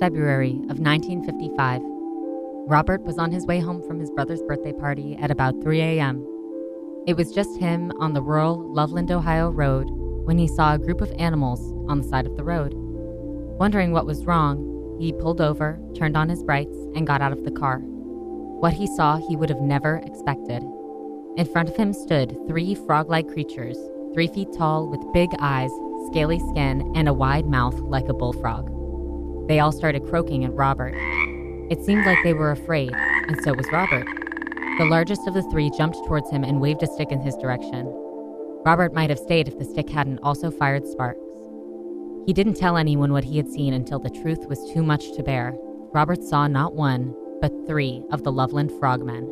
February of 1955. Robert was on his way home from his brother's birthday party at about 3 a.m. It was just him on the rural Loveland, Ohio road when he saw a group of animals on the side of the road. Wondering what was wrong, he pulled over, turned on his brights, and got out of the car. What he saw, he would have never expected. In front of him stood three frog like creatures, three feet tall, with big eyes, scaly skin, and a wide mouth like a bullfrog. They all started croaking at Robert. It seemed like they were afraid, and so was Robert. The largest of the three jumped towards him and waved a stick in his direction. Robert might have stayed if the stick hadn't also fired sparks. He didn't tell anyone what he had seen until the truth was too much to bear. Robert saw not one, but three of the Loveland frogmen.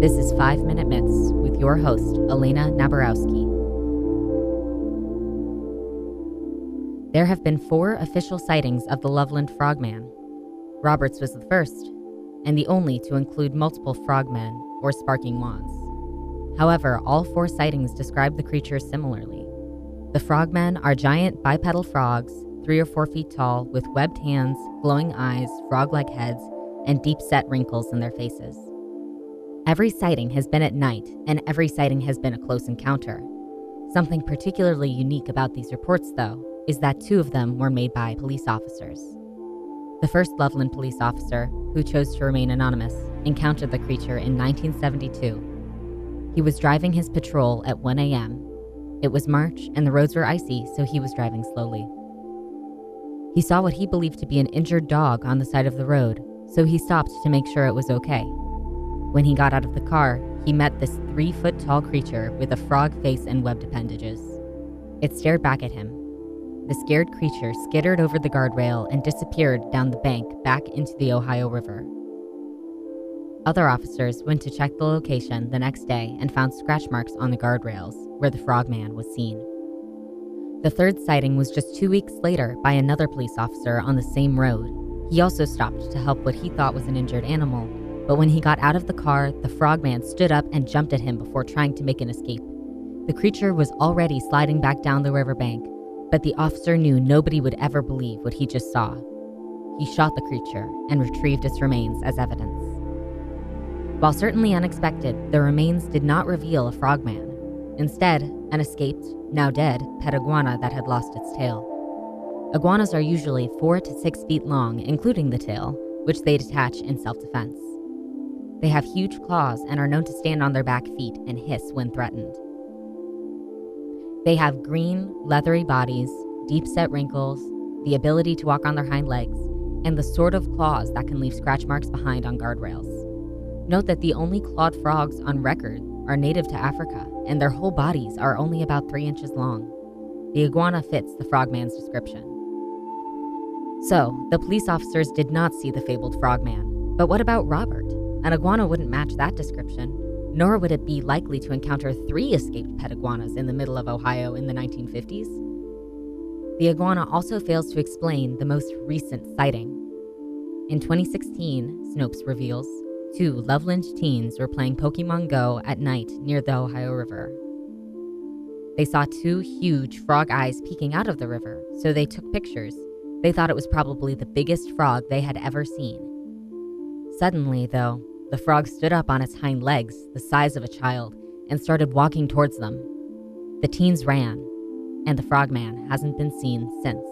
This is 5 Minute Myths with your host, Elena Nabarowski. There have been four official sightings of the Loveland frogman. Roberts was the first, and the only to include multiple frogmen or sparking wands. However, all four sightings describe the creature similarly. The frogmen are giant bipedal frogs, three or four feet tall, with webbed hands, glowing eyes, frog like heads, and deep set wrinkles in their faces. Every sighting has been at night, and every sighting has been a close encounter. Something particularly unique about these reports, though, is that two of them were made by police officers. The first Loveland police officer, who chose to remain anonymous, encountered the creature in 1972. He was driving his patrol at 1 a.m. It was March and the roads were icy, so he was driving slowly. He saw what he believed to be an injured dog on the side of the road, so he stopped to make sure it was okay. When he got out of the car, he met this three foot tall creature with a frog face and webbed appendages. It stared back at him, the scared creature skittered over the guardrail and disappeared down the bank back into the Ohio River. Other officers went to check the location the next day and found scratch marks on the guardrails where the frogman was seen. The third sighting was just two weeks later by another police officer on the same road. He also stopped to help what he thought was an injured animal, but when he got out of the car, the frogman stood up and jumped at him before trying to make an escape. The creature was already sliding back down the riverbank but the officer knew nobody would ever believe what he just saw. He shot the creature and retrieved its remains as evidence. While certainly unexpected, the remains did not reveal a frogman. Instead, an escaped, now dead, pet iguana that had lost its tail. Iguanas are usually four to six feet long, including the tail, which they detach in self defense. They have huge claws and are known to stand on their back feet and hiss when threatened. They have green, leathery bodies, deep set wrinkles, the ability to walk on their hind legs, and the sort of claws that can leave scratch marks behind on guardrails. Note that the only clawed frogs on record are native to Africa, and their whole bodies are only about three inches long. The iguana fits the frogman's description. So, the police officers did not see the fabled frogman. But what about Robert? An iguana wouldn't match that description nor would it be likely to encounter three escaped pet iguanas in the middle of Ohio in the 1950s. The iguana also fails to explain the most recent sighting. In 2016, Snopes reveals, two Loveland teens were playing Pokemon Go at night near the Ohio River. They saw two huge frog eyes peeking out of the river, so they took pictures. They thought it was probably the biggest frog they had ever seen. Suddenly, though, the frog stood up on its hind legs, the size of a child, and started walking towards them. The teens ran, and the frogman hasn't been seen since.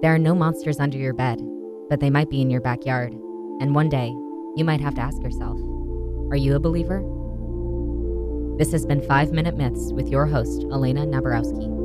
There are no monsters under your bed, but they might be in your backyard, and one day you might have to ask yourself Are you a believer? This has been 5 Minute Myths with your host, Elena Nabarowski.